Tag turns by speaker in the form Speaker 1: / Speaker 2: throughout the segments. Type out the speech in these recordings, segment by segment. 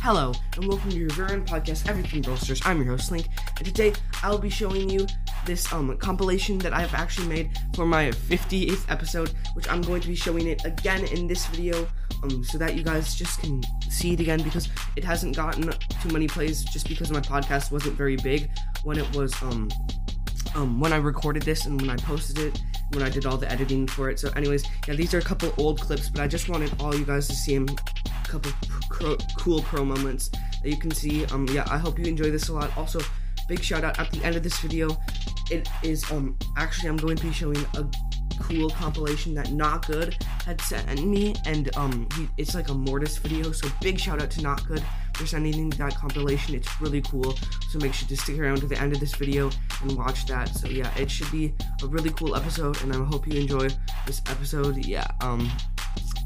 Speaker 1: Hello, and welcome to your very own podcast, Everything Roasters. I'm your host, Link, and today I'll be showing you this um compilation that I've actually made for my 58th episode, which I'm going to be showing it again in this video, um, so that you guys just can see it again because it hasn't gotten too many plays just because my podcast wasn't very big when it was um um when I recorded this and when I posted it when I did all the editing for it. So, anyways, yeah, these are a couple old clips, but I just wanted all you guys to see them. Couple cool pro moments that you can see. Um, yeah, I hope you enjoy this a lot. Also, big shout out at the end of this video. It is um actually I'm going to be showing a cool compilation that Not Good had sent me, and um he, it's like a Mortis video. So big shout out to Not Good for sending that compilation. It's really cool. So make sure to stick around to the end of this video and watch that. So yeah, it should be a really cool episode, and I hope you enjoy this episode. Yeah, um,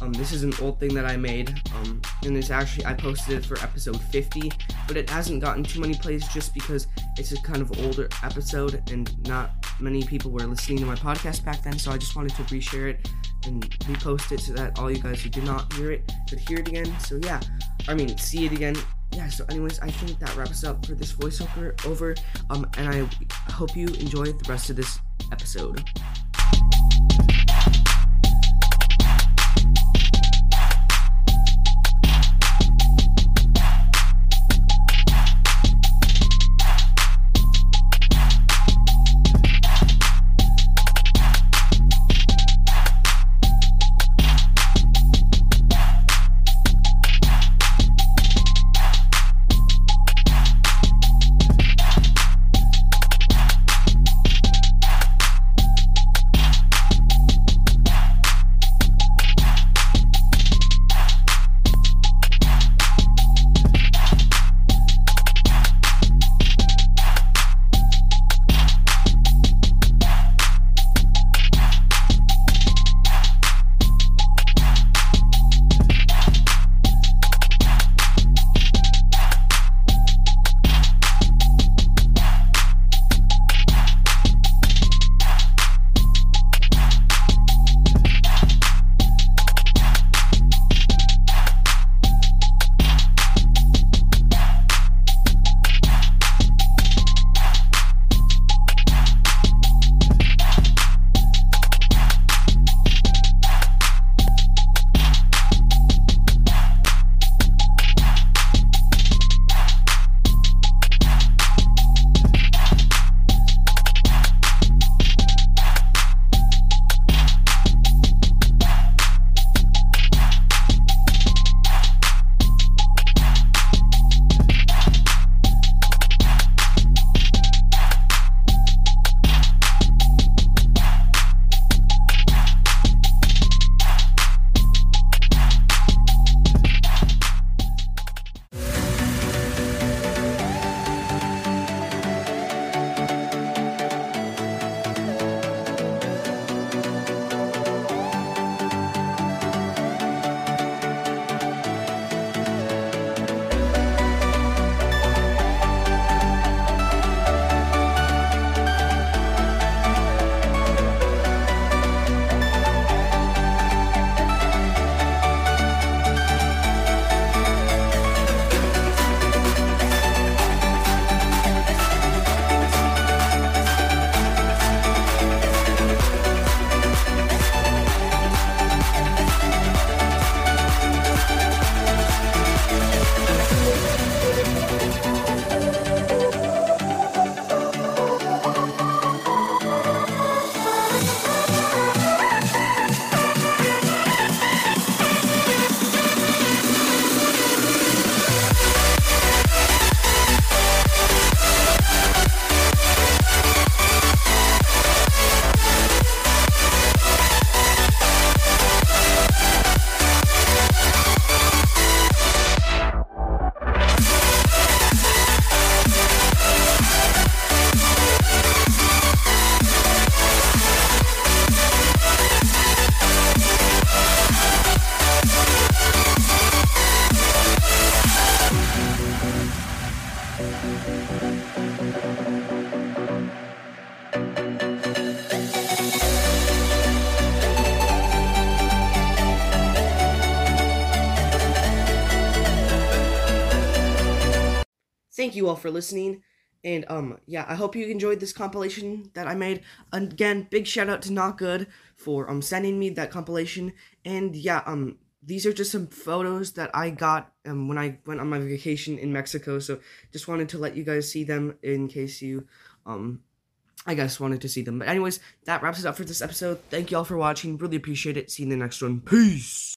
Speaker 1: Um, this is an old thing that I made, um, and it's actually I posted it for episode 50, but it hasn't gotten too many plays just because it's a kind of older episode and not many people were listening to my podcast back then. So I just wanted to reshare it and repost it so that all you guys who did not hear it could hear it again. So yeah, I mean see it again. Yeah. So anyways, I think that wraps up for this voiceover over. Um, and I hope you enjoy the rest of this episode. Thank you all for listening. And um yeah, I hope you enjoyed this compilation that I made. Again, big shout out to Not Good for um sending me that compilation. And yeah, um these are just some photos that I got um when I went on my vacation in Mexico. So just wanted to let you guys see them in case you um I guess wanted to see them. But anyways, that wraps it up for this episode. Thank you all for watching. Really appreciate it. See you in the next one. Peace.